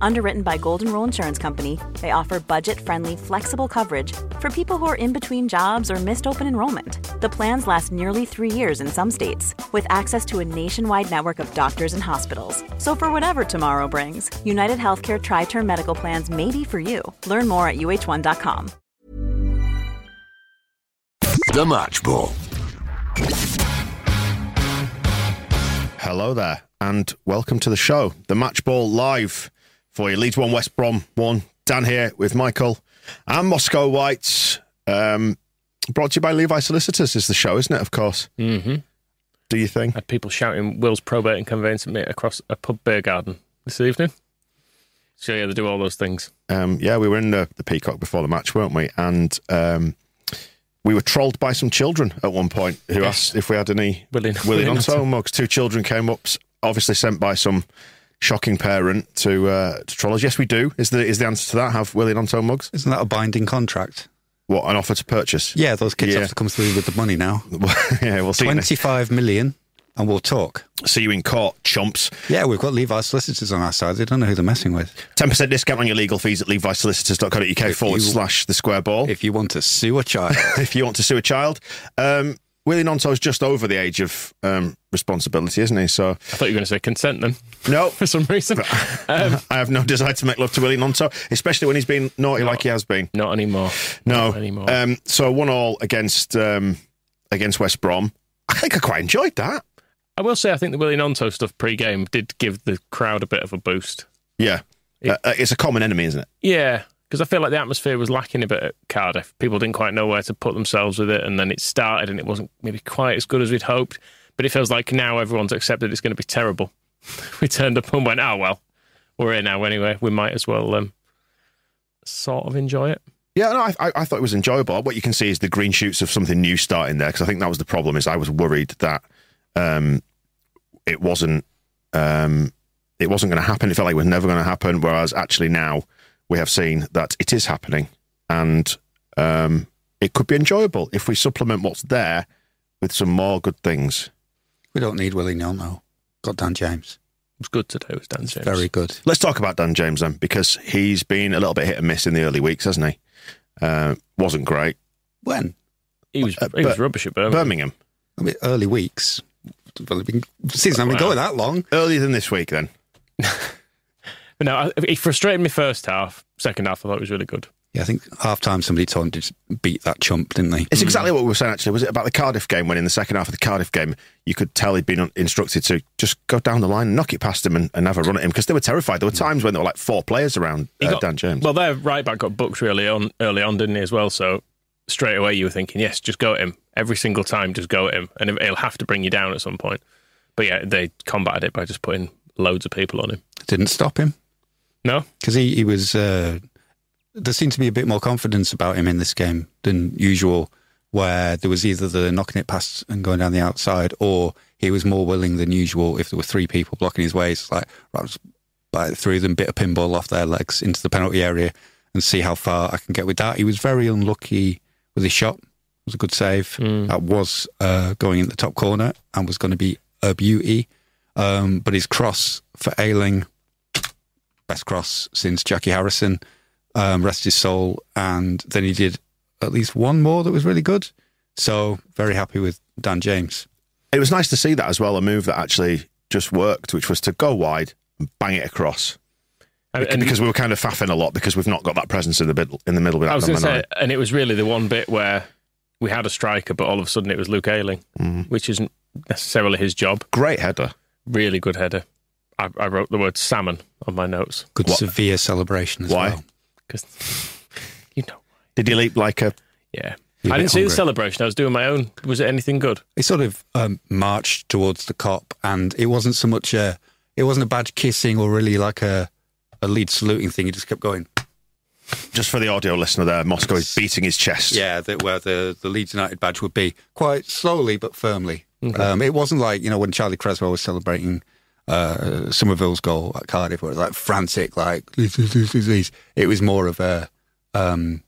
Underwritten by Golden Rule Insurance Company, they offer budget friendly, flexible coverage for people who are in between jobs or missed open enrollment. The plans last nearly three years in some states, with access to a nationwide network of doctors and hospitals. So, for whatever tomorrow brings, United Healthcare Tri Term Medical Plans may be for you. Learn more at uh1.com. The Match Ball. Hello there, and welcome to the show, the Match Ball Live for you. Leeds 1, West Brom 1. Dan here with Michael and Moscow Whites. Um, brought to you by Levi Solicitors, is the show, isn't it, of course? Mm-hmm. Do you think? Had people shouting Will's probate and conveyancing me across a pub beer garden this evening. So yeah, they do all those things. Um, yeah, we were in the, the Peacock before the match, weren't we? And um, we were trolled by some children at one point who asked if we had any Willie- Willie Willie Gnonto Gnonto. mugs. Two children came up, obviously sent by some shocking parent to uh, to troll us. Yes, we do. Is the is the answer to that? Have Willie Gnonto mugs? Isn't that a binding contract? What an offer to purchase? Yeah, those kids Yeah. have to come through with the money now. yeah, we'll see. 25 million, and we'll talk. see you in court, chumps. Yeah, we've got Levi solicitors on our side. They don't know who they're messing with. Ten percent discount on your legal fees at levisolicitors.co.uk forward you- slash the square ball. If you want to sue a child, if you want to sue a child. Um, Willie Gnonto's just over the age of um, responsibility, isn't he? So I thought you were going to say consent then no, for some reason. Um, I have no desire to make love to Willie Gnonto, especially when he's been naughty like he has been. not anymore. No, Not anymore. Um, so one all against um, against West Brom. I think I quite enjoyed that. I will say I think the Willie Gnonto stuff pre-game did give the crowd a bit of a boost. Yeah, It- Uh, uh, it's a common enemy, isn't it? Yeah, because I feel like the atmosphere was lacking a bit at Cardiff. People didn't quite know where to put themselves with it, and then it started, and it wasn't maybe quite as good as we'd hoped. But it feels like now everyone's accepted it's going to be terrible. we turned up and went, "Oh well, we're here now anyway. We might as well um, sort of enjoy it." Yeah, no, I, I, thought it was enjoyable. What you can see is the green shoots of something new starting there because I think that was the problem. Is I was worried that um, it wasn't um, it wasn't going to happen. It felt like it was never going to happen. Whereas actually now we have seen that it is happening, and um, it could be enjoyable if we supplement what's there with some more good things. we don't need Willie Nilmo. Got Dan James. It was good today with Dan James. Very good. Let's talk about Dan James then, because he's been a little bit hit and miss in the early weeks, hasn't he? Uh, wasn't great. When? He was Uh, he was rubbish at Birmingham. Birmingham I mean, early weeks. Well, it's been, season hasn't been going that long. earlier than this week. Then But no, I- he frustrated me first half. Second half, I thought it was really good. Yeah, I think half time somebody told him to beat that chump, didn't they? It's exactly what we were saying. Actually, was it about the Cardiff game when in the second half of the Cardiff game you could tell he'd been instructed to just go down the line, and knock it past him, and, and have a run at him because they were terrified. There were times when there were like four players around He uh, got- Dan James. Well, their right back got booked really on early on, didn't he, as well? So straight away you were thinking, yes, just go at him. Every single time, just go at him. And he'll have to bring you down at some point. But yeah, they combated it by just putting loads of people on him. Didn't stop him No? because he, he was. Uh, there seemed to be a bit more confidence about him in this game than usual, where there was either the knocking it past and going down the outside, or he was more willing than usual if there were three people blocking his way. It's like, right, bite through them, bit a pinball off their legs into the penalty area and see how far I can get with that. He was very unlucky with his shot. It was a good save. That was uh, going in the top corner and was going to be a beauty. Um, but his cross for Ayling, best cross since Jackie Harrison, um, rest his soul. And then he did at least one more that was really good. So very happy with Dan James. it was nice to see that as well. A move that actually just worked, which was to go wide and bang it across. And, and because we were kind of faffing a lot because we've not got that presence in the middle. In the middle, with I was going to say, and it was really the one bit where we had a striker, but all of a sudden it was Luke Ayling, Mm-hmm. which isn't necessarily his job. great header. Really good header. I, I wrote the word salmon on my notes Good What- severe celebration as Why? well. because, you know, Did you leap like a? yeah. You're a I didn't see the celebration. I was doing my own. Was it anything good? It sort of um, marched towards the Kop, and it wasn't so much a, it wasn't a badge kissing or really like a, a lead saluting thing. He just kept going. Just for the audio listener there, Moscow is beating his chest. Yeah, that where the, the Leeds United badge would be quite slowly but firmly. Um, it wasn't like you know when Charlie Cresswell was celebrating uh, Summerville's goal at Cardiff, where it was like frantic, like it was more of a um,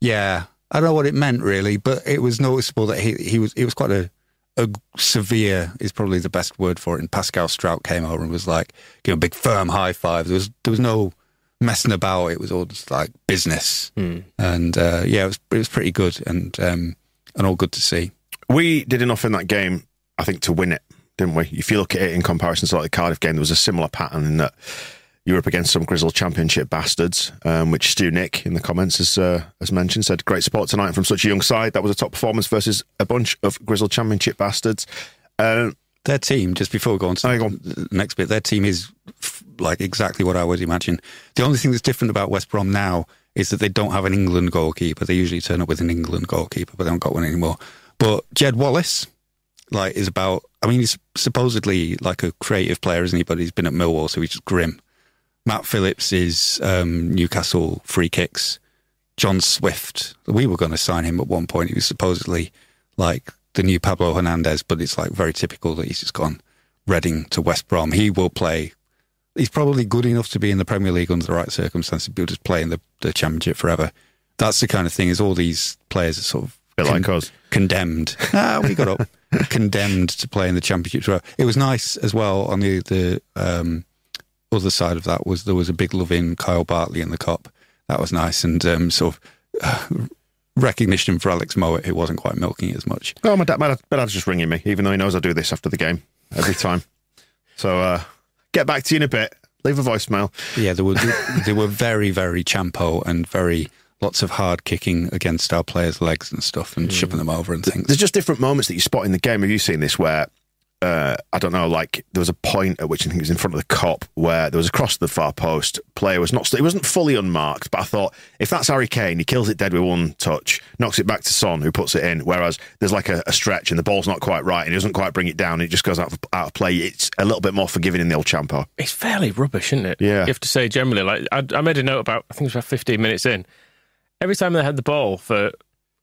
yeah. I don't know what it meant really, but it was noticeable that he he was it was quite a a severe is probably the best word for it. And Pascal Struijk came over and was like, give him a big firm high five. There was there was no messing about. It was all just like business, and uh, yeah, it was it was pretty good and um, and all good to see. We did enough in that game, I think, to win it, didn't we? If you look at it in comparison to like the Cardiff game, there was a similar pattern in that you were up against some Grizzle Championship bastards, um, which Stu Nick in the comments has, uh, has mentioned, said, great sport tonight from such a young side. That was a top performance versus a bunch of Grizzle Championship bastards. Uh, Their team, just before we go on to Oh, the next bit, their team is f- like exactly what I would imagine. The only thing that's different about West Brom now is that they don't have an England goalkeeper. They usually turn up with an England goalkeeper, but they haven't got one anymore. But Jed Wallace, like, is about. I mean, he's supposedly like a creative player, isn't he? But he's been at Millwall, so he's just grim. Matt Phillips is um, Newcastle free kicks. John Swift, we were going to sign him at one point. He was supposedly like the new Pablo Hernandez, but it's like very typical that he's just gone Reading to West Brom. He will play. He's probably good enough to be in the Premier League under the right circumstances. But he'll just play in the, the Championship forever. That's the kind of thing. Is all these players are sort of bit like us. condemned. ah, we got up condemned to play in the Championship. It was nice as well. On the the um, other side of that was there was a big love in Kyle Bartley in the Kop. That was nice and um, sort of. Uh, Recognition for Alex Mowatt, who wasn't quite milking it as much. oh, my dad, my, dad, my dad's just ringing me, even though he knows I do this after the game every time. so uh, get back to you in a bit. Leave a voicemail. Yeah, they were they were very very champo and very lots of hard kicking against our players' legs and stuff and shoving them over and things. There's just different moments that you spot in the game. Have you seen this where, uh, I don't know, like there was a point at which I think it was in front of the Kop where there was a cross to the far post. Player was not, it wasn't fully unmarked, but I thought if that's Harry Kane, he kills it dead with one touch, knocks it back to Son, who puts it in. Whereas there's like a, a stretch and the ball's not quite right and he doesn't quite bring it down and it just goes out of, out of play. It's a little bit more forgiving in the old Champo. It's fairly rubbish, isn't it? Yeah. You have to say generally. Like I, I made a note about. I think it was about 15 minutes in. Every time they had the ball for,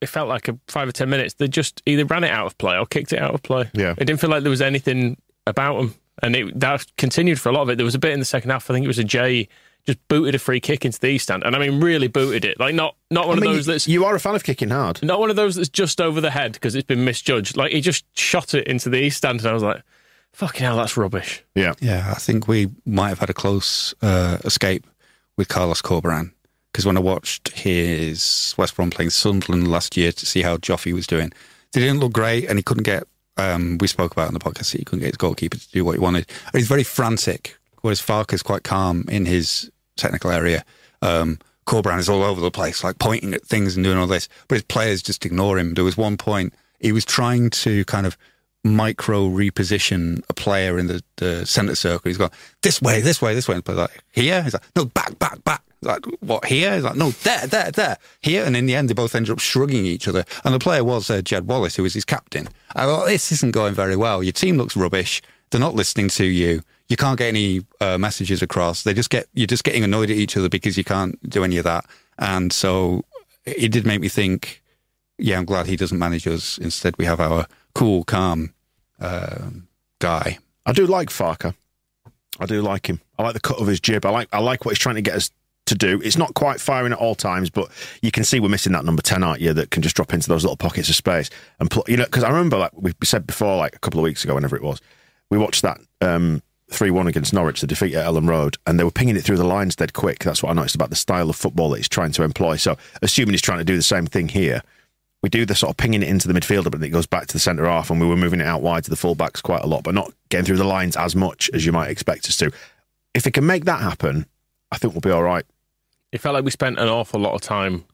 it felt like a five or ten minutes. They just either ran it out of play or kicked it out of play. Yeah. It didn't feel like there was anything about them, and it, that continued for a lot of it. There was a bit in the second half. I think it was a Jay just booted a free kick into the east stand, and I mean really booted it. Like not not one I mean, of those that's you are a fan of kicking hard. not one of those that's just over the head because it's been misjudged. Like he just shot it into the east stand, and I was like, "Fucking hell, that's rubbish." Yeah. Yeah, I think we might have had a close uh, escape with Carlos Corberan because when I watched his West Brom playing Sunderland last year to see how Joffrey was doing, they didn't look great, and he couldn't get. Um, we spoke about it on the podcast that he couldn't get his goalkeeper to do what he wanted. And he's very frantic, whereas Farke's quite calm in his technical area. Um, Corberan is all over the place, like pointing at things and doing all this, but his players just ignore him. There was one point he was trying to kind of micro reposition a player in the, the centre circle. He's gone this way, this way, this way, and like here. He's like no, back, back, back. Like what here? He's like no, there, there, there, here. And in the end, they both ended up shrugging each other. And the player was uh, Jed Wallace, who was his captain. I thought this isn't going very well. Your team looks rubbish. They're not listening to you. You can't get any uh, messages across. They just get you're just getting annoyed at each other because you can't do any of that. And so it did make me think. Yeah, I'm glad he doesn't manage us. Instead, we have our cool, calm um, guy. I do like Farke. I do like him. I like the cut of his jib. I like I like what he's trying to get us to do. It's not quite firing at all times, but you can see we're missing that number ten, aren't you? That can just drop into those little pockets of space and pl- you know because I remember like we said before, like a couple of weeks ago, whenever it was, we watched that um, three one against Norwich, the defeat at Elland Road, and they were pinging it through the lines dead quick. That's what I noticed about the style of football that he's trying to employ. So assuming he's trying to do the same thing here. We do the sort of pinging it into the midfielder, but then it goes back to the centre half, and we were moving it out wide to the fullbacks quite a lot, but not getting through the lines as much as you might expect us to. If they can make that happen, I think we'll be all right. It felt like we spent an awful lot of time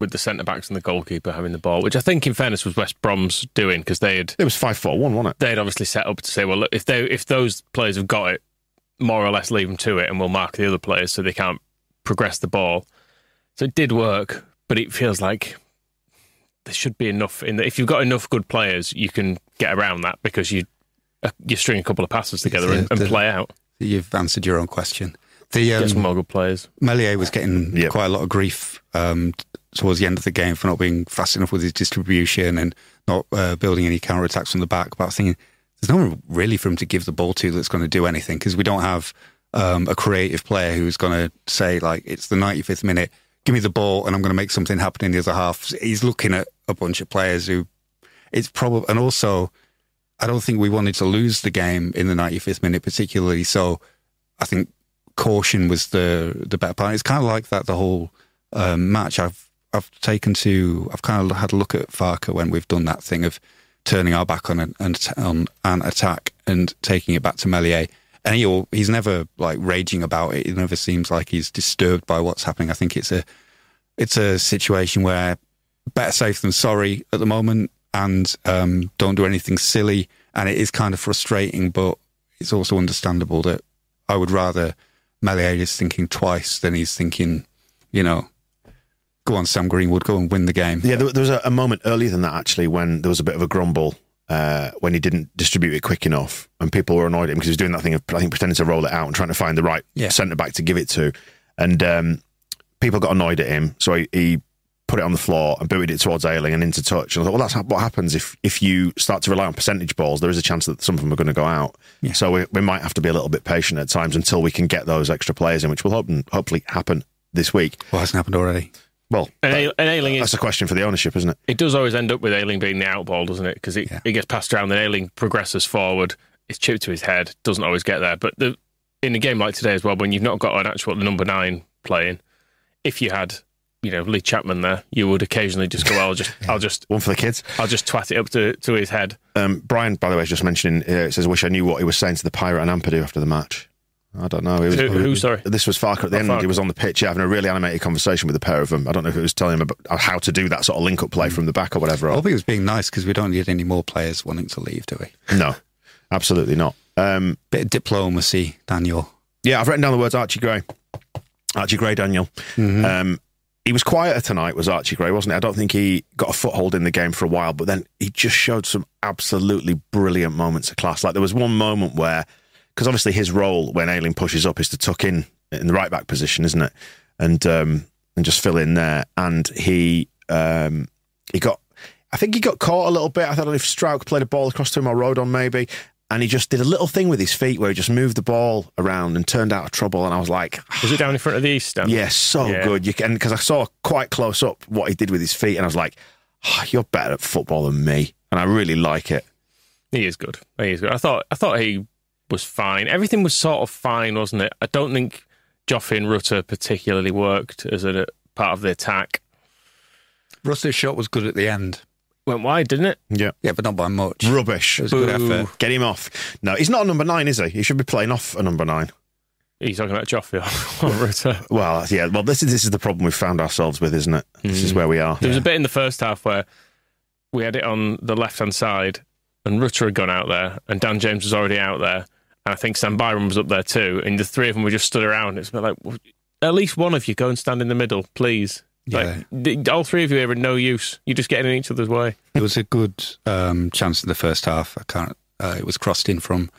with the centre backs and the goalkeeper having the ball, which I think, in fairness, was West Brom's doing because they had It was five four one, wasn't it? they had obviously set up to say, well, look, if they if those players have got it, more or less leave them to it, and we'll mark the other players so they can't progress the ball. So it did work, but it feels like there should be enough in that. If you've got enough good players, you can get around that because you uh, you string a couple of passes together and, and the- play out. You've answered your own question. The Get some um, more good players. Meslier was getting Yep. quite a lot of grief um, towards the end of the game for not being fast enough with his distribution and not uh, building any counter attacks from the back. But I was thinking there's no one really for him to give the ball to that's going to do anything because we don't have um, a creative player who's going to say like it's the 95th minute, give me the ball and I'm going to make something happen in the other half. He's looking at a bunch of players who it's probably and also I don't think we wanted to lose the game in the 95th minute particularly. So I think caution was the the better part. It's kind of like that the whole um, match. I've I've taken to I've kind of had a look at Farke when we've done that thing of turning our back on an on, an attack and taking it back to Meslier. And he he's never like raging about it. It never seems like he's disturbed by what's happening. I think it's a it's a situation where better safe than sorry at the moment, and um, don't do anything silly. And it is kind of frustrating, but it's also understandable that I would rather Meslier is thinking twice than he's thinking, you know, go on, Sam Greenwood, go and win the game. Yeah, there, there was a, a moment earlier than that actually when there was a bit of a grumble uh, when he didn't distribute it quick enough, and people were annoyed at him because he was doing that thing of I think pretending to roll it out and trying to find the right Yeah. centre back to give it to, and um, people got annoyed at him, so he, he put it on the floor and booted it towards Ayling and into touch. And I thought, well, that's what happens if if you start to rely on percentage balls. There is a chance that some of them are going to go out. Yeah. So we, we might have to be a little bit patient at times until we can get those extra players in, which will hope, hopefully happen this week. Well, hasn't happened already. Well, And, that- and Ayling is, that's is a question for the ownership, isn't it? it does always end up with Ayling being the outball, doesn't it? Because it, Yeah. it gets passed around, then Ayling progresses forward. It's chipped to his head, doesn't always get there. But the, in a game like today as well, when you've not got an actual number nine playing, if you had, you know, Lee Chapman there, you would occasionally just go, "I'll just, I'll just, One for the kids. I'll just twat it up to, to his head." Um, Brian, by the way, is just mentioning. Uh, it says, I "Wish I knew what he was saying to the pirate and Ampadu after the match." I don't know. He was, Who- who, sorry? This was Farke at the Oh, end. He was on the pitch having a really animated conversation with the pair of them. I don't know if it was telling him about how to do that sort of link-up play from the back or whatever. I hope he was being nice because we don't need any more players wanting to leave, do we? No, absolutely not. Um, Bit of diplomacy, Daniel. yeah, I've written down the words Archie Gray. Archie Gray, Daniel. Um, he was quieter tonight, was Archie Gray, wasn't he? I don't think he got a foothold in the game for a while, but then he just showed some absolutely brilliant moments of class. Like there was one moment where, because obviously his role when Ayling pushes up is to tuck in in the right back position, isn't it? And um, and just fill in there. And he um, he got, I think he got caught a little bit. I don't know if Struijk played a ball across to him or Rodon maybe. And he just did a little thing with his feet where he just moved the ball around and turned out of trouble. And I was like, Was it down in front of the East Stand? yeah, so Yeah. good. You can because I saw quite close up what he did with his feet, and I was like, "Oh, "You're better at football than me," and I really like it. He is good. He is good. I thought I thought he was fine. Everything was sort of fine, wasn't it? I don't think Joffrey and Rutter particularly worked as a part of the attack. Russell's shot was good at the end. Went wide, didn't it? Yeah, Yeah, but not by much. rubbish. It was a good Boo. effort. Get him off. No, he's not a number nine, is he? He should be playing off a number nine. Are you talking about Joffrey or Rutter? Well, yeah. Well, this is this is the problem we've found ourselves with, isn't it? This is mm. where we are. There was a bit in the first half where we had it on the left hand side, and Rutter had gone out there, and Dan James was already out there, and I think Sam Byram was up there too, and the three of them were just stood around. It's a bit like, well, at least one of you go and stand in the middle, please. Like, th- all three of you are in no use. You're just getting in each other's way. It was a good um, chance in the first half. I can't. Uh, it was crossed in from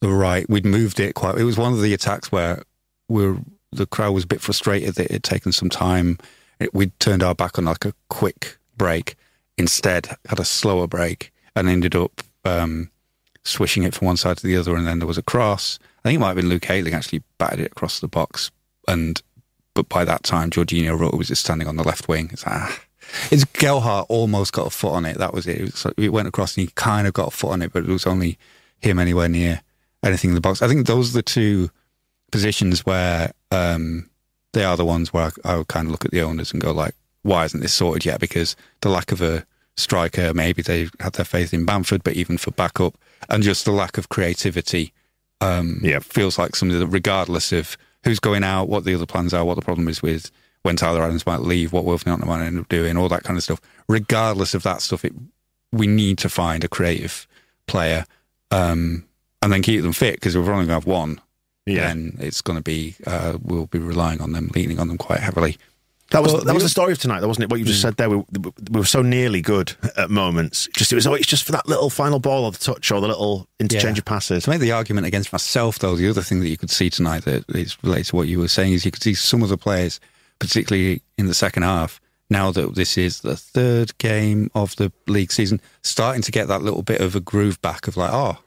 the right. We'd moved it quite. It was one of the attacks where we're the crowd was a bit frustrated that it had taken some time. It, we'd turned our back on like a quick break. Instead, had a slower break and ended up um, swishing it from one side to the other. And then there was a cross. I think it might have been Luke Ayling actually batted it across the box. And but by that time, Georginio Rutter was just standing on the left wing. It's like, ah. It's Gelhardt almost got a foot on it. That was it. It, was, it went across and he kind of got a foot on it, but it was only him anywhere near anything in the box. I think those are the two positions where um, they are the ones where I, I would kind of look at the owners and go like, why isn't this sorted yet? Because the lack of a striker, maybe they had their faith in Bamford, but even for backup, and just the lack of creativity um, Yeah. feels like something that, regardless of who's going out, what the other plans are, what the problem is with when Tyler Adams might leave, what Wolverhampton might end up doing, all that kind of stuff. Regardless of that stuff, it, we need to find a creative player um, and then keep them fit because if we're only going to have one, Yeah. then it's going to be uh, we'll be relying on them, leaning on them quite heavily. That was Well, that was the- story of tonight, though, wasn't it? What you just hmm. said there, we, we were so nearly good at moments. Just it was always just for that little final ball or the touch or the little interchange Yeah. of passes. To make the argument against myself, though, the other thing that you could see tonight that is related to what you were saying is you could see some of the players, particularly in the second half, now that this is the third game of the league season, starting to get that little bit of a groove back of like, oh,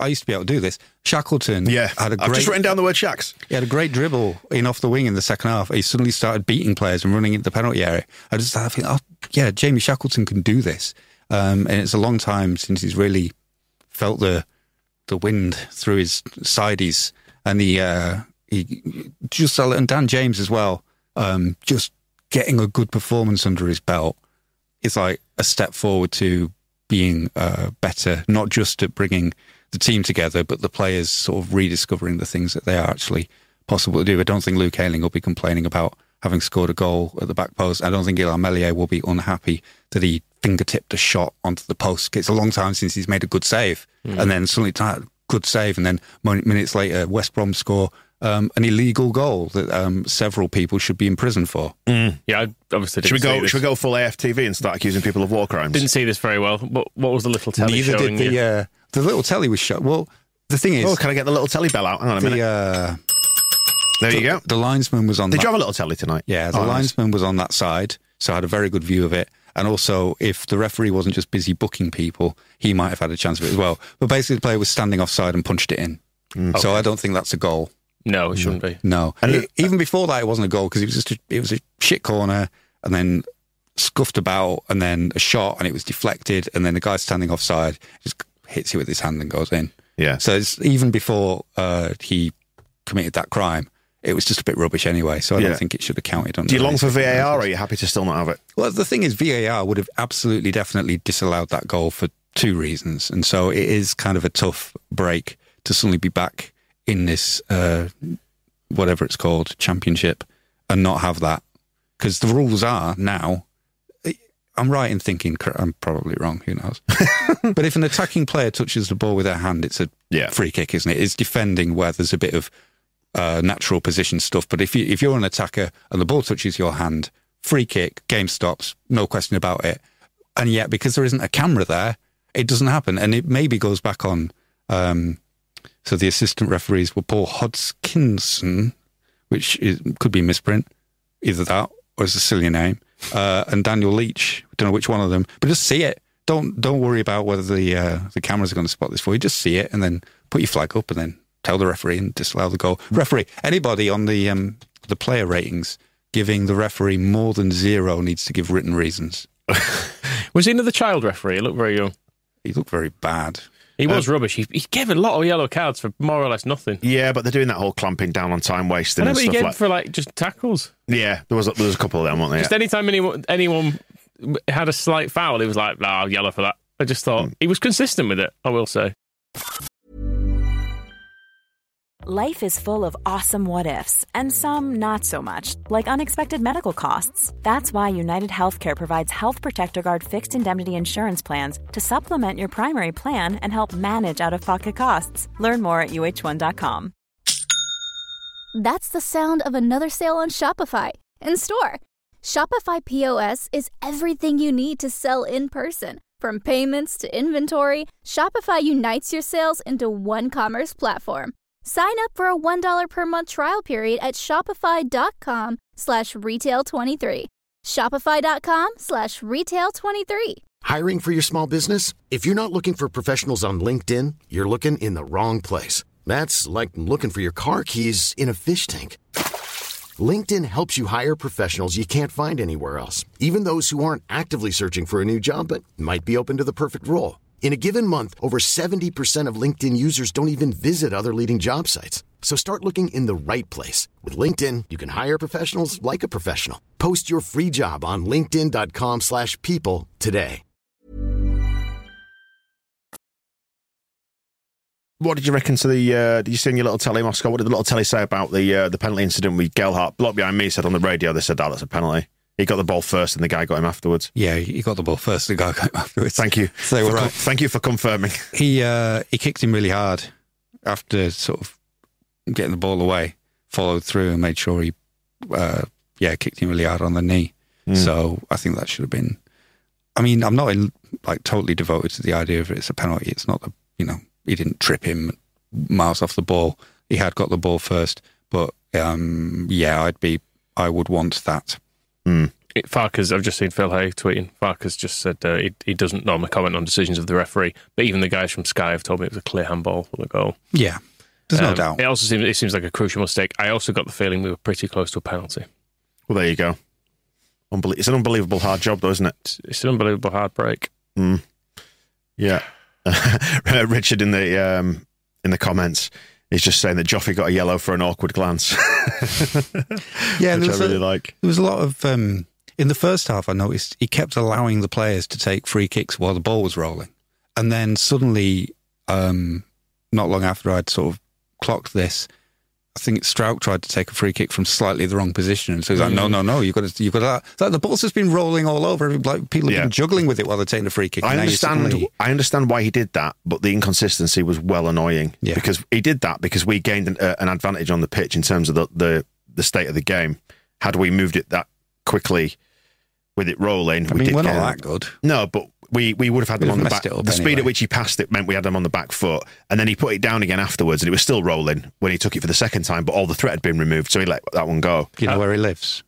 I used to be able to do this. Shackleton Yeah, had a I've just written down the word shacks. he had a great dribble in off the wing in the second half. He suddenly started beating players and running into the penalty area. I just thinking, oh, yeah, Jamie Shackleton can do this. Um, and it's a long time since he's really felt the the wind through his sides. And he, uh, he just, and Dan James as well, um, just getting a good performance under his belt is like a step forward to being uh, better, not just at bringing the team together, but the players sort of rediscovering the things that they are actually possible to do. I don't think Luke Ayling will be complaining about having scored a goal at the back post. I don't think Illan Meslier will be unhappy that he fingertipped a shot onto the post. It's a long time since he's made a good save, hmm. and then suddenly good save, and then minutes later, West Brom score um, an illegal goal that um, several people should be in prison for. Yeah, I obviously didn't Should we see go? this. Should we go full AFTV and start accusing people of war crimes? Didn't see this very well. But what was the little telly Neither showing did the you? uh, the little telly was shut. Well, the thing is, oh, can I get the little telly bell out? Hang on a minute. the uh, there you go. the linesman was on. Did that- you have a little telly tonight? Yeah, the Oh, nice. linesman was on that side, so I had a very good view of it. And also, if the referee wasn't just busy booking people, he might have had a chance of it as well. But basically, the player was standing offside and punched it in. Mm. So I don't think that's a goal. No, it shouldn't be. No, And and even before that, it wasn't a goal because it was just a, it was a shit corner, and then scuffed about, and then a shot, and it was deflected, and then the guy standing offside just hits you with his hand and goes in. Yeah. So it's even before uh, he committed that crime, it was just a bit rubbish anyway. So I Yeah. don't think it should have counted. On Do you long for VAR or are you happy to still not have it? Well, the thing is, VAR would have absolutely, definitely disallowed that goal for two reasons, and so it is kind of a tough break to suddenly be back in this uh, whatever it's called championship and not have that because the rules are now. I'm right in thinking I'm probably wrong. Who knows? but if an attacking player touches the ball with their hand, it's a Yeah. free kick, isn't it? It's defending where there's a bit of uh, natural position stuff. But if you if you're an attacker and the ball touches your hand, free kick, game stops, no question about it. And yet, because there isn't a camera there, it doesn't happen, and it maybe goes back on. Um, so the assistant referees were Paul Hodgkinson, which is, could be a misprint, either that or it's a silly name, uh, and Daniel Leach. Don't know which one of them, but just see it. Don't don't worry about whether the uh, the cameras are going to spot this for you. Just see it, and then put your flag up, and then tell the referee and disallow the goal. Referee, anybody on the um, the player ratings giving the referee more than zero needs to give written reasons. Was he another child referee? He looked very young. He looked very bad. He was Uh, rubbish. He, he gave a lot of yellow cards for more or less nothing. Yeah, but they're doing that whole clamping down on time wasting I know, and but he stuff gave like. for like just tackles. yeah, there was a, there was a couple of them, weren't there? Just anytime anyone anyone had a slight foul, he was like, "Nah, I'll yellow for that." I just thought Hmm. he was consistent with it. I will say. Life is full of awesome what ifs, and some not so much, like unexpected medical costs. That's why United Healthcare provides Health Protector Guard fixed indemnity insurance plans to supplement your primary plan and help manage out of pocket costs. Learn more at uh1.com. That's the sound of another sale on Shopify in store. Shopify POS is everything you need to sell in person. From payments to inventory, Shopify unites your sales into one commerce platform. Sign up for a $1 per month trial period at shopify.com slash retail 23. Shopify.com slash retail 23. Hiring for your small business? If you're not looking for professionals on LinkedIn, you're looking in the wrong place. That's like looking for your car keys in a fish tank. LinkedIn helps you hire professionals you can't find anywhere else, even those who aren't actively searching for a new job but might be open to the perfect role. In a given month, over 70% of LinkedIn users don't even visit other leading job sites. So start looking in the right place. With LinkedIn, you can hire professionals like a professional. Post your free job on linkedin.com/people slash people today. What did you reckon to the? Uh, did you see in your little telly, Moscow? What did the little telly say about the uh, the penalty incident with Gelhardt? Block behind me said on the radio they said, "Oh, that's a penalty." He got the ball first, and the guy got him afterwards. Yeah, he got the ball first. The guy came afterwards. Thank you. So they were right. thank you for confirming. He uh, he kicked him really hard after sort of getting the ball away, followed through and made sure he uh, yeah, kicked him really hard on the knee. Hmm. So I think that should have been. I mean, I'm not in, like totally devoted to the idea of it's a penalty. It's not the you know he didn't trip him miles off the ball. He had got the ball first, but um, yeah, I'd be I would want that. It- Farke, I've just seen Phil Hay tweeting. Farke just said uh, he, he doesn't normally comment on decisions of the referee, but even the guys from Sky have told me it was a clear handball for the goal. Yeah, there's no Um, doubt. It also seems it seems like a crucial mistake. I also got the feeling we were pretty close to a penalty. Well, there you go. Unbelie- it's an unbelievable hard job, though, isn't it? It's, it's an unbelievable hard break. Yeah. Richard in the um, in the comments is just saying that Joffrey got a yellow for an awkward glance, Yeah, which I there was, really a, like. there was a lot of um, in the first half. I noticed he kept allowing the players to take free kicks while the ball was rolling, and then suddenly, um, not long after I'd sort of clocked this, I think Struijk tried to take a free kick from slightly the wrong position. So he's like, "No, no, no! You've got to, you've got to." Like, the ball's just been rolling all over. Like people have Yeah. been juggling with it while they're taking the free kick. I and now you understand. suddenly- I understand why he did that, but the inconsistency was well annoying. Yeah. Because he did that because we gained an, uh, an advantage on the pitch in terms of the, the the state of the game. Had we moved it that quickly with it rolling, I we did we're not that good. No, but we, we would have had them on the back. it up the speed at which he passed it meant we had them on the back foot, and then he put it down again afterwards, and it was still rolling when he took it for the second time. But all the threat had been removed, so he let that one go. You know Uh, where he lives?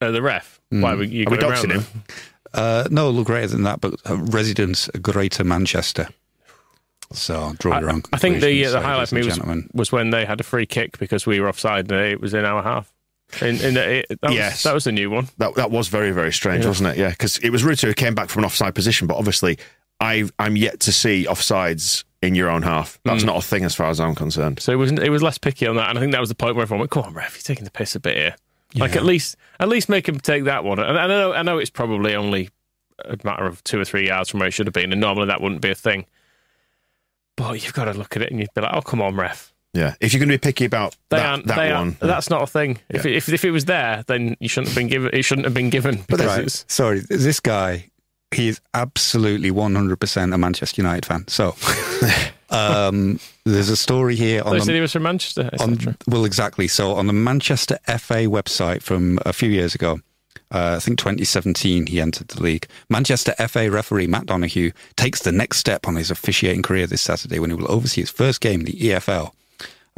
Uh, the ref. Why were you Are we going doxing him? Uh, no, a little greater than that, but uh, residents Greater Manchester. So I'll draw I, your own. I think the uh, the highlight for me was, was when they had a free kick because we were offside and it was in our half. In, in the, it, that Yes. was, that was a new one. That that was very very strange, Yeah. wasn't it? Yeah, because it was Rutter who came back from an offside position, but obviously I I'm yet to see offsides in your own half. That's mm. not a thing as far as I'm concerned. So it was it was less picky on that, and I think that was the point where everyone went, "Come on, ref, you're taking the piss a bit here." Like at least at least make him take that one. And I know I know it's probably only a matter of two or three yards from where it should have been, and normally that wouldn't be a thing. But you've got to look at it and you'd be like, "Oh, come on, ref." Yeah, if you're going to be picky about They that, aren't. that they one, aren't. That's not a thing. If, Yeah. it, if if it was there, then you shouldn't have been given. It shouldn't have been given because Right. Sorry, this guy, he is absolutely 100% a Manchester United fan. So um, there's a story here on They the, said he was from Manchester, on, well, exactly. So on the Manchester FA website from a few years ago, uh, I think 2017, he entered the league. Manchester FA referee Matt Donohue takes the next step on his officiating career this Saturday when he will oversee his first game in the EFL.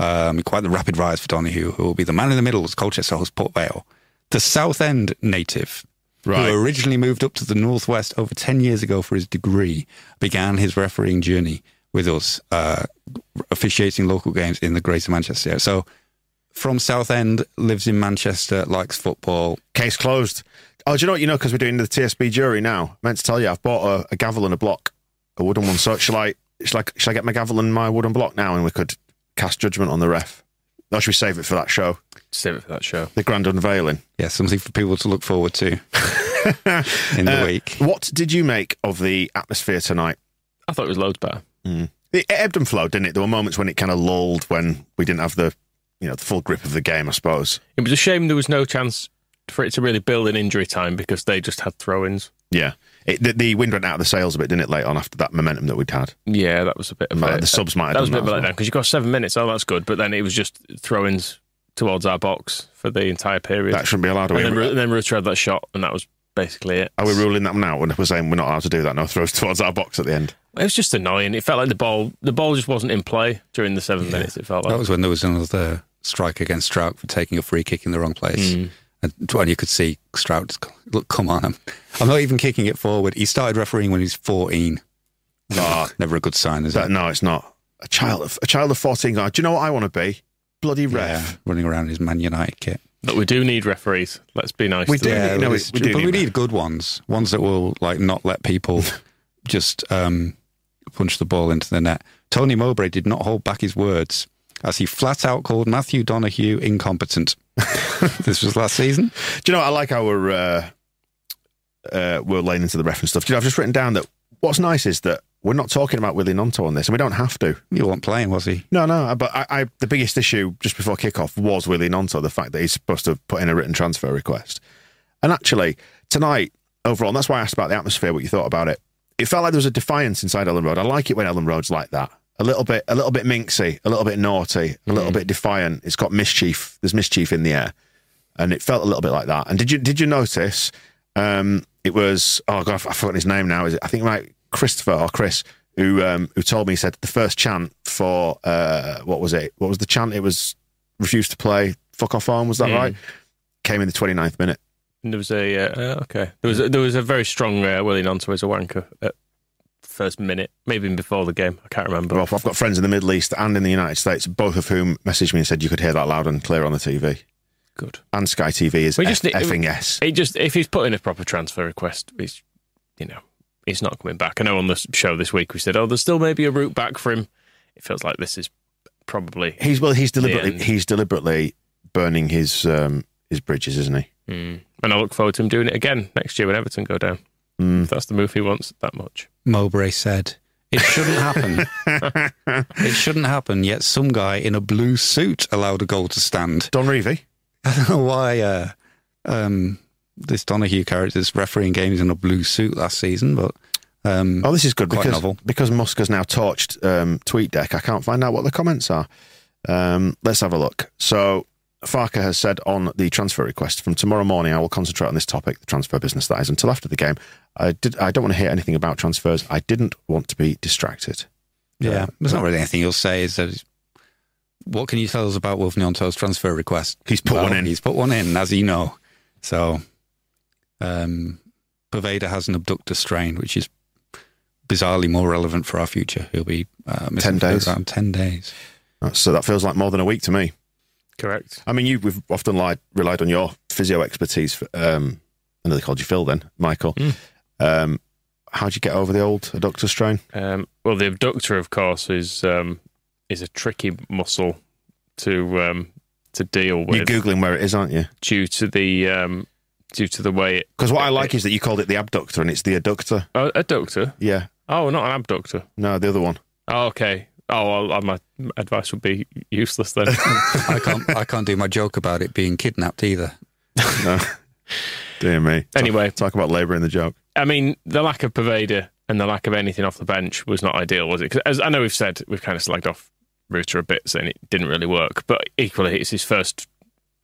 Um, quite the rapid rise for Donohue, who will be the man in the middle as Colchester hosts Port Vale. The Southend native, Right. who originally moved up to the northwest over 10 years ago for his degree, began his refereeing journey with us, uh, officiating local games in the Greater Manchester area. So from Southend, lives in Manchester, likes football. Case closed. Oh, do you know what you know? Because we're doing the TSB jury now. I meant to tell you, I've bought a, a gavel and a block, a wooden one. So shall I? Shall I? Shall I get my gavel and my wooden block now, and we could cast judgment on the ref? Or should we save it for that show, Save it for that show. the grand unveiling? Yeah, something for people to look forward to in the Uh, week. What did you make of the atmosphere tonight? I thought it was loads better. It it ebbed and flowed, didn't it? There were moments when it kind of lulled when we didn't have the, you know, the full grip of the game. I suppose. It was a shame there was no chance for it to really build in injury time because they just had throw-ins. Yeah. It, the, the wind went out of the sails a bit, didn't it? Late on after that momentum that we'd had. Yeah, that was a bit of Might- a, the subs might have that was a done bit of a letdown because you got seven minutes. Oh, that's good, but then it was just throw-ins towards our box for the entire period. That shouldn't be allowed. Are and, then, we, Ru- and then Rutter had that shot, and that was basically it. are we ruling that now? When we're saying we're not allowed to do that, no throws towards our box at the end. It was just annoying. It felt like the ball, the ball just wasn't in play during the seven minutes. It felt like That was when there was another strike against Struijk for taking a free kick in the wrong place. Mm. And when you could see Struijk, look, come on. I'm, I'm not even kicking it forward. He started refereeing when he was 14. Ah, Never a good sign, is that, it? no, it's not. A child of a child of fourteen. Going, do you know what I want to be? Bloody ref. Yeah, running around in his Man United kit. but we do need referees. Let's be nice. We to do them. need- Yeah, no, but we- we do but need we that. need good ones, ones that will like not let people just um, punch the ball into the net. Tony Mowbray did not hold back his words as he flat out called Matthew Donohue incompetent. this was last season. Do you know? what? I like our uh, uh, we're laying into the reference stuff. Do you know? I've just written down that what's nice is that we're not talking about Willie Gnonto on this, and we don't have to. He wasn't playing, was he? No, no. But I, I, the biggest issue just before kickoff was Willie Gnonto, the fact that he's supposed to put in a written transfer request. And actually, tonight, overall, and that's why I asked about the atmosphere, what you thought about it. It felt like there was a defiance inside Elland Road. I like it when Elland Road's like that. A little bit, a little bit minxy, a little bit naughty, a little bit defiant. It's got mischief. There's mischief in the air. and it felt a little bit like that. And did you did you notice? Um, it was oh god, I've forgotten his name now. Is it? I think like Christopher or Chris who um, who told me he said the first chant for uh, what was it? What was the chant? It was refused to play. Fuck off on. Was that Mm. right? Came in the 29th minute. And there was a uh, uh, okay. There was a, there was a very strong uh, Willie Gnonto as a wanker at first minute, maybe even before the game. I can't remember. Well, I've got friends in the Middle East and in the United States, both of whom messaged me and said you could hear that loud and clear on the TV. Good. And Sky TV is We just F- effing yes. It just if he's put in a proper transfer request, he's you know he's not coming back. I know on the show this week we said, oh, there's still maybe a route back for him. It feels like this is probably. He's well. He's deliberately he's deliberately burning his um, his bridges, isn't he? Mm. And I look forward to him doing it again next year when Everton go down. Mm. If that's the move he wants that much. Mowbray said, It shouldn't happen. it shouldn't happen, yet some guy in a blue suit allowed a goal to stand. Don Revie. I don't know why uh, um, this Donohue character's refereeing games in a blue suit last season, but um, Oh, this is good Quite because novel. because Musk has now torched um, TweetDeck. I can't find out what the comments are. Um, let's have a look. So Farke has said on the transfer request from tomorrow morning, I will concentrate on this topic, the transfer business that is, until after the game. I did. I don't want to hear anything about transfers. I didn't want to be distracted. yeah, there's not really anything you'll say. Is that what can you tell us about Wolf Gnonto's transfer request? He's put Well, one in. He's put one in, as you know. So, um, Pervada has an abductor strain, which is bizarrely more relevant for our future. He'll be uh, missing 10 days. around ten days. So that feels like more than a week to me. Correct. I mean, you we've often lied, relied on your physio expertise. For, um, I know they called you Phil then, Michael. Mm. Um, how'd you get over the old adductor strain? Um, well, the abductor, of course, is um, is a tricky muscle to um, to deal with. You're googling where it is, aren't you? due to the um, due to the way it. Because what I like is that you called it the abductor and it's the adductor. Oh, adductor. Yeah. Oh, not an abductor. No, the other one. Oh, okay. Oh, well, my advice would be useless then. I can't. I can't do my joke about it being kidnapped either. No. Dear me. Anyway. Talk, about labour in the joke. I mean, the lack of Pervader and the lack of anything off the bench was not ideal, was it? 'Cause as I know we've said, we've kind of slagged off Rutter a bit, saying it didn't really work. But equally, it's his first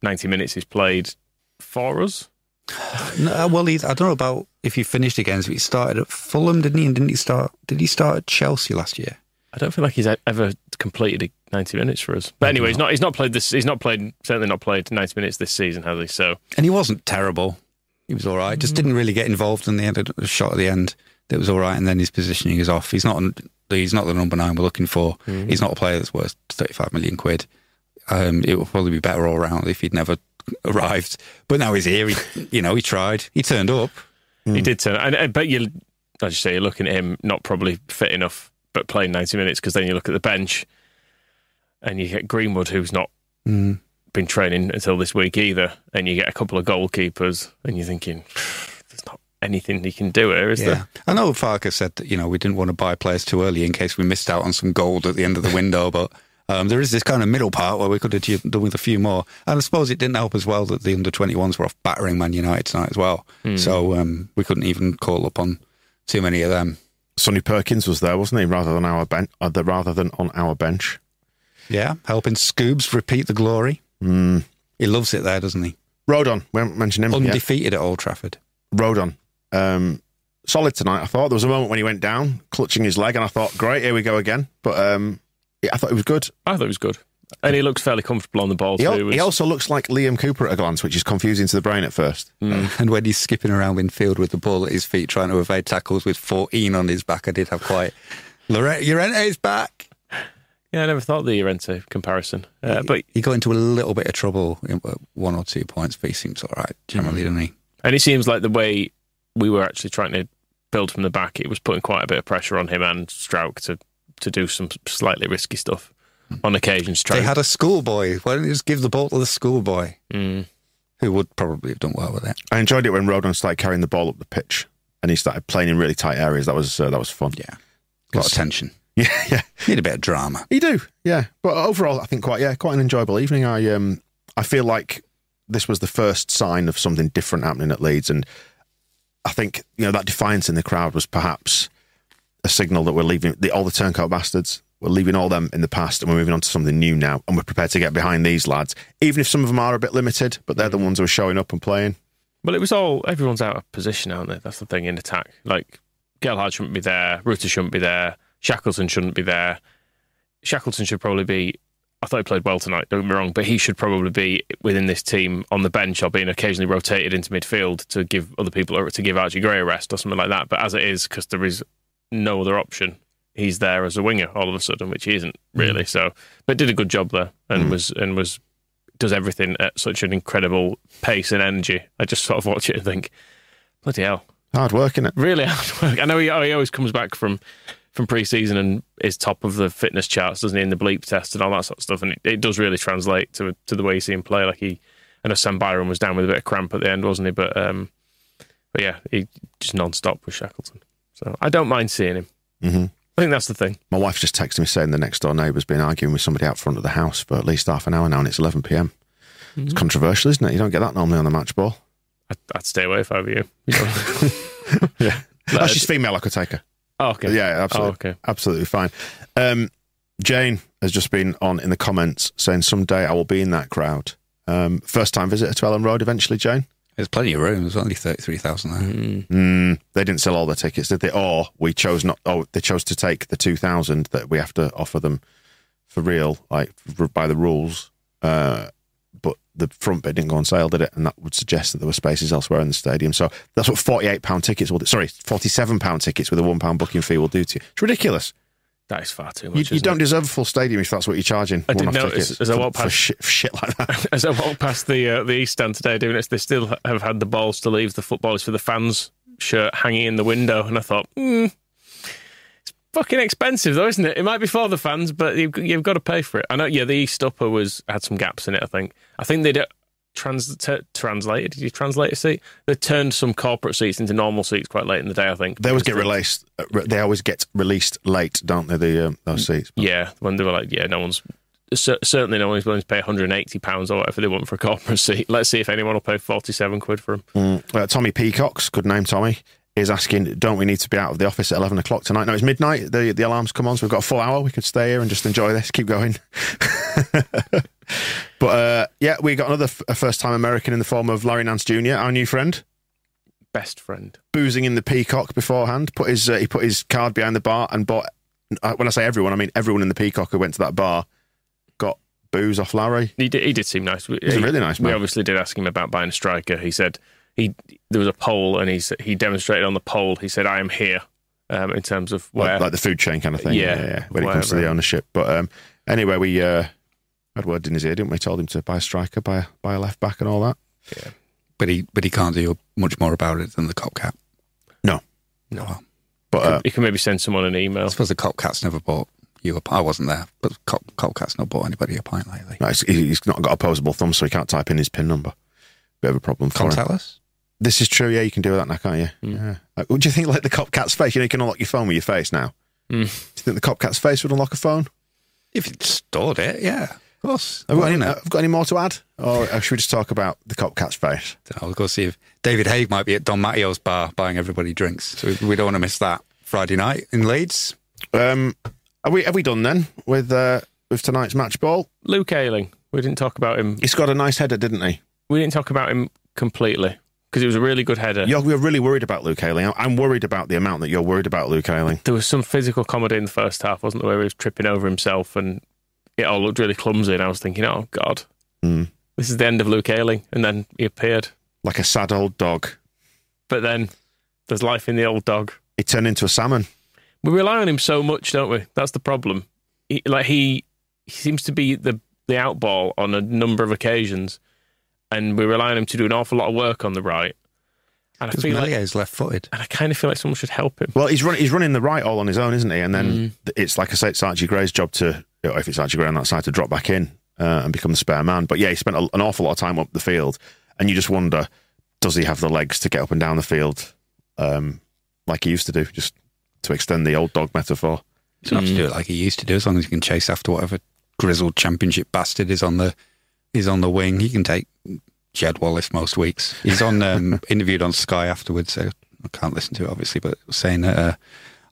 90 minutes he's played for us. No, uh, well, he, I don't know about if he finished against. But he started at Fulham, didn't he? And didn't he start? Did he start at Chelsea last year? I don't feel like he's ever completed 90 minutes for us. But anyway, he's not. He's not played this. He's not played. Certainly not played 90 minutes this season, has he? So And he wasn't terrible. He was all right. Just mm. didn't really get involved in the end of the shot at the end. That was all right. And then his positioning is off. He's not. He's not the number nine we're looking for. Mm. He's not a player that's worth thirty-five million quid. Um, it would probably be better all round if he'd never arrived. But now he's here. He, you know, he tried. He turned up. he mm. did turn. And I bet you, as you say, you're looking at him not probably fit enough, but playing 90 minutes because then you look at the bench and you get Greenwood, who's not Mm. been training until this week either, and you get a couple of goalkeepers, and you're thinking, there's not anything he can do here, is Yeah, there? I know Farke said that you know we didn't want to buy players too early in case we missed out on some gold at the end of the window, but. Um, there is this kind of middle part where we could have done with a few more, and I suppose it didn't help as well that the under twenty ones were off battering Man United tonight as well. So um, we couldn't even call up on too many of them. Sonny Perkins was there, wasn't he? Rather than our bench, uh, rather than on our bench. Yeah, helping Scoobs repeat the glory. Mm. He loves it there, doesn't he? Rodon, we haven't mentioned him yet. Undefeated at Old Trafford. Rodon, um, solid tonight. I thought there was a moment when he went down, clutching his leg, and I thought, great, here we go again. But um, yeah, I thought it was good. I thought it was good. And he looks fairly comfortable on the ball He, too. al- was- he also looks like Liam Cooper at a glance, which is confusing to the brain at first. And when he's skipping around midfield with the ball at his feet, trying to evade tackles with 14 on his back, I did have quite. Lorette, Llorente's back. yeah, I never thought the Llorente comparison. Uh, but He got into a little bit of trouble in uh, one or two points, but he seems all right generally, doesn't he? And it seems like the way we were actually trying to build from the back, it was putting quite a bit of pressure on him and Struijk to, to do some slightly risky stuff on occasions. to Try They had a schoolboy. Why don't you just give the ball to the schoolboy, Mm. who would probably have done well with it? I enjoyed it when Rodon started carrying the ball up the pitch and he started playing in really tight areas. That was uh, that was fun. Yeah. A lot of tension. Yeah, yeah. Need a bit of drama. You do, yeah. But overall, I think quite yeah, quite an enjoyable evening. I um, I feel like this was the first sign of something different happening at Leeds, and I think you know that defiance in the crowd was perhaps a signal that we're leaving the all the turncoat bastards we're leaving all them in the past and we're moving on to something new now. And we're prepared to get behind these lads, even if some of them are a bit limited, but they're the ones who are showing up and playing. Well, it was all everyone's out of position, aren't they? That's the thing in attack. Like Gelhardt shouldn't be there, Rutter shouldn't be there, Shackleton shouldn't be there. Shackleton should probably be. I thought he played well tonight. Don't get me wrong, but he should probably be within this team on the bench or being occasionally rotated into midfield to give other people to give Archie Gray a rest or something like that. But as it is, because there is no other option, he's there as a winger all of a sudden, which he isn't really. So, but did a good job there and was and was does everything at such an incredible pace and energy. I just sort of watch it and think, bloody hell, Hard work, innit? really hard work. I know he, he always comes back from from pre-season and is top of the fitness charts, doesn't he, in the bleep test and all that sort of stuff. And it, it does really translate to to the way you see him play. Like he, I know Sam Byram was down with a bit of cramp at the end, wasn't he? But um, but yeah, he just non-stop with Shackleton. So I don't mind seeing him. hmm I think that's the thing. My wife just texted me saying the next door neighbour's been arguing with somebody out front of the house for at least half an hour now, and it's 11 pm. It's controversial, isn't it? You don't get that normally on the match ball. I'd, I'd stay away if I were you. Yeah. Oh, she's female. I could take her. oh, okay. Yeah, absolutely. Oh, okay. Absolutely fine. Um, Jane has just been on in the comments saying someday I will be in that crowd. Um, first time visitor to Elland Road eventually, Jane? There's plenty of room. There's only 33,000 there. Mm, they didn't sell all their tickets, did they? Or we chose not. Oh, they chose to take the two thousand that we have to offer them for real, like r- by the rules. Uh, but the front bit didn't go on sale, did it? And that would suggest that there were spaces elsewhere in the stadium. So that's what forty-eight pound tickets will do. Sorry, forty-seven pound tickets with a one pound booking fee will do to you. It's ridiculous. That is far too much. you isn't don't it? deserve a full stadium if that's what you're charging. I did notice as I walked past- shit, shit like that. As I walk past the uh, the East Stand today doing this, they still have had the balls to leave the footballers for the fans shirt hanging in the window, and I thought, hmm, it's fucking expensive though, isn't it? It might be for the fans, but you've, you've got to pay for it. I know. Yeah, the East upper was had some gaps in it. I think. I think they'd uh, trans t- translated. Did you translate a seat? They turned some corporate seats into normal seats quite late in the day. I think They always get released. uh, They always get released late, don't they? The um, those seats. Yeah, when they were like, yeah, no one's cer- certainly no one's willing to pay 180 pounds or whatever they want for a corporate seat. Let's see if anyone will pay 47 quid for them. Mm. Uh, Tommy Peacocks, good name, Tommy, is asking, don't we need to be out of the office at 11 o'clock tonight? No, it's midnight. The, the alarms come on, so we've got a full hour. We could stay here and just enjoy this, keep going. but uh, yeah, we got another f- a first time American in the form of Larry Nance Jr., our new friend, Best friend. boozing in the Peacock beforehand. Put his uh, He put his card behind the bar and bought, uh, when I say everyone, I mean everyone in the Peacock who went to that bar got booze off Larry. He did, he did seem nice. He's a really nice man. We obviously did ask him about buying a striker. He said he there was a poll and he he demonstrated on the poll. He said, "I am here." Um, in terms of where Like, like the food chain kind of thing. Yeah, yeah, when it comes to the ownership. But um, anyway, we uh, had word in his ear, didn't we? Told him to buy a striker, buy a, buy a left back, and all that. But he but he can't do much more about it than the Kop Kat. No, No. Well, but uh, you can maybe send someone an email. I suppose the Kop Kat's never bought you a pint. I wasn't there, but Cop, Kop Kat's not bought anybody a pint lately. no, he's, he's not got opposable thumb, so he can't type in his pin number. Bit of a problem for him. Contactless? This is true. Yeah, you can do that now, can't you? Hmm. Yeah. Like, what do you think? Like the Kop Kat's face. You know, you can unlock your phone with your face now. Mm. Do you think the Kop Kat's face would unlock a phone? If it stored it, yeah. Of course. Have we got, any, not? have got any more to add, or uh, should we just talk about the Kop Kat's face? I'll go see if David Haig might be at Don Matteo's bar buying everybody drinks. So we, we don't want to miss that Friday night in Leeds. Um, are we? Have we done then with uh, with tonight's match ball? Luke Ayling. We didn't talk about him. He's got a nice header, didn't he? We didn't talk about him completely because it was a really good header. You're, we're really worried about Luke Ayling. I'm worried about the amount that you're worried about Luke Ayling. there was some physical comedy in the first half, wasn't there, where he was tripping over himself and it all looked really clumsy. And I was thinking, oh, God, Mm. this is the end of Luke Ayling. And then he appeared. Like a sad old dog. But then there's life in the old dog. He turned into a salmon. We rely on him so much, don't we? That's the problem. He, like he, he seems to be the the outball on a number of occasions, and we rely on him to do an awful lot of work on the right. And I Because feel like, Meslier is left footed. and I kind of feel like someone should help him. Well, he's running. He's running the right all on his own, isn't he? And then Mm. it's like I say, it's Archie Gray's job to, you know, if it's actually Gray on that side, to drop back in uh, and become the spare man. But yeah, he spent a, an awful lot of time up the field, and you just wonder, does he have the legs to get up and down the field um, like he used to do? Just to extend the old dog metaphor. He's not have to do it like he used to do, as long as he can chase after whatever grizzled championship bastard is on the is on the wing. He can take Jed Wallace most weeks. He's on um, interviewed on Sky afterwards, so I can't listen to it obviously, but saying that uh,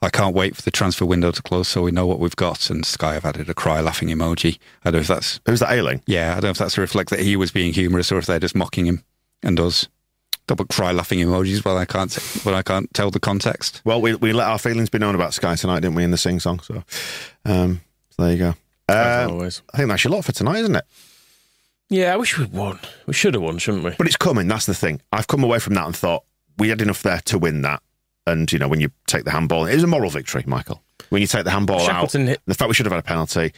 I can't wait for the transfer window to close so we know what we've got. And Sky have added a cry laughing emoji. I don't know if that's Who's that ailing? yeah, I don't know if that's to reflect that he was being humorous or if they're just mocking him and us. Double cry laughing emojis when I can't when I can't tell the context. Well, we, we let our feelings be known about Sky tonight, didn't we, in the sing song? So, um, so there you go. As Uh, always. I think that's your lot for tonight, isn't it? Yeah, I wish we'd won. We should have won, shouldn't we? But it's coming. That's the thing. I've come away from that and thought we had enough there to win that. And you know, when you take the handball, it was a moral victory, Michael. When you take the handball Shackleton out, hit- the fact we should have had a penalty.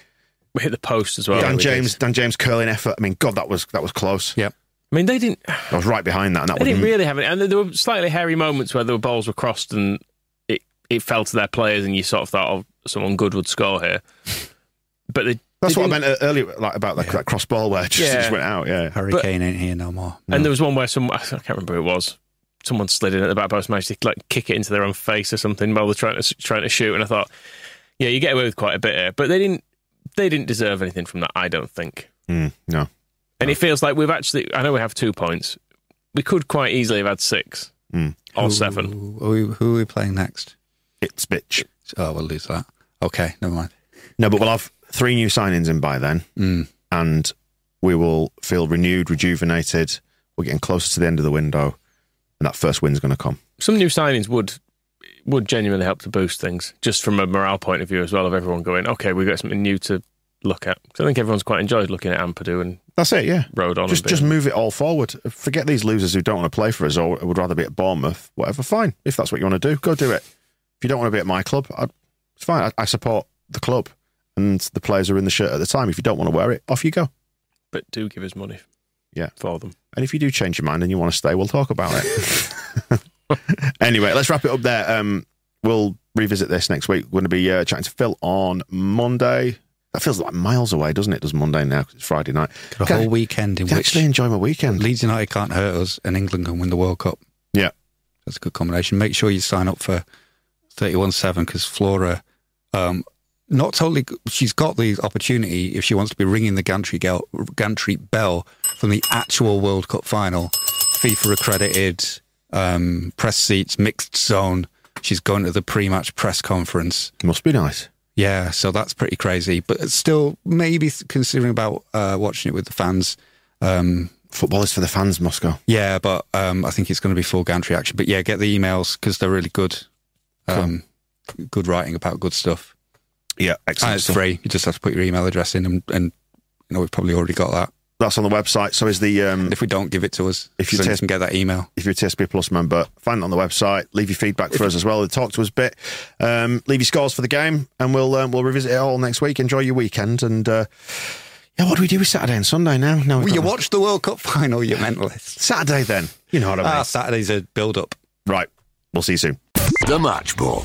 We hit the post as well. Dan We James, did. Dan James curling effort. I mean, God, that was that was close. Yep. I mean, they didn't. I was right behind that, and that They didn't really have it, and there were slightly hairy moments where the balls were crossed and it, it fell to their players, and you sort of thought, "Oh, someone good would score here." But they, That's they what I meant uh, earlier, like about that, that cross ball where it just, Yeah. just went out. Yeah, Hurricane ain't here no more. And there was one where some I can't remember who it was. Someone slid in at the back post, managed to like kick it into their own face or something while they're trying to trying to shoot. And I thought, yeah, you get away with quite a bit here, but they didn't. They didn't deserve anything from that. I don't think. Mm, no. And it feels like we've actually. I know we have two points. We could quite easily have had six Mm. or seven. Who, are we, who are we playing next? Ipswich. Oh, we'll lose that. Okay, never mind. No, but we'll have three new signings in by then, Mm. and we will feel renewed, rejuvenated. We're getting closer to the end of the window, and that first win's going to come. Some new signings would would genuinely help to boost things, just from a morale point of view as well. Of everyone going, okay, we've got something new to look at. 'Cause I think everyone's quite enjoyed looking at Ampadu and That's it. Yeah. Road on. Just just move it all forward. Forget these losers who don't want to play for us or would rather be at Bournemouth. Whatever, fine. If that's what you want to do, go do it. If you don't want to be at my club, I, it's fine. I, I support the club and the players are in the shirt at the time. If you don't want to wear it, off you go. but do give us money. Yeah. for them. And if you do change your mind and you want to stay, we'll talk about it. anyway, let's wrap it up there. Um, we'll revisit this next week. We're going to be uh, chatting to Phil on Monday. That feels like miles away, doesn't it? Does Monday now 'cause it's Friday night. Got a whole weekend in which actually enjoy my weekend. Leeds United can't hurt us and England can win the World Cup. Yeah. That's a good combination. Make sure you sign up for 31-7 because Flora, um, not totally, she's got the opportunity if she wants to be ringing the gantry, gantry bell from the actual World Cup final, FIFA accredited, um, press seats, mixed zone. She's going to the pre-match press conference. Must be nice. Yeah, so that's pretty crazy. But still, maybe considering about uh, watching it with the fans. Um, Football is for the fans, Moscow. yeah, but um, I think it's going to be full gantry action. But yeah, get the emails because they're really good. Um, Good writing about good stuff. Yeah, And it's stuff. free. You just have to put your email address in, and, and you know we've probably already got that. That's on the website. So is the um, if we don't give it to us, If you then test- can get that email. if you're a TSB Plus member, find it on the website. Leave your feedback for us as well. Talk to us a bit. Um, leave your scores for the game, and we'll um, we'll revisit it all next week. Enjoy your weekend, and uh, yeah, what do we do with Saturday and Sunday now? No, Will you watch the World Cup final, you mentalist? Saturday then. You know what I mean, Ah, Saturday's a build up. right? We'll see you soon. The Match Ball.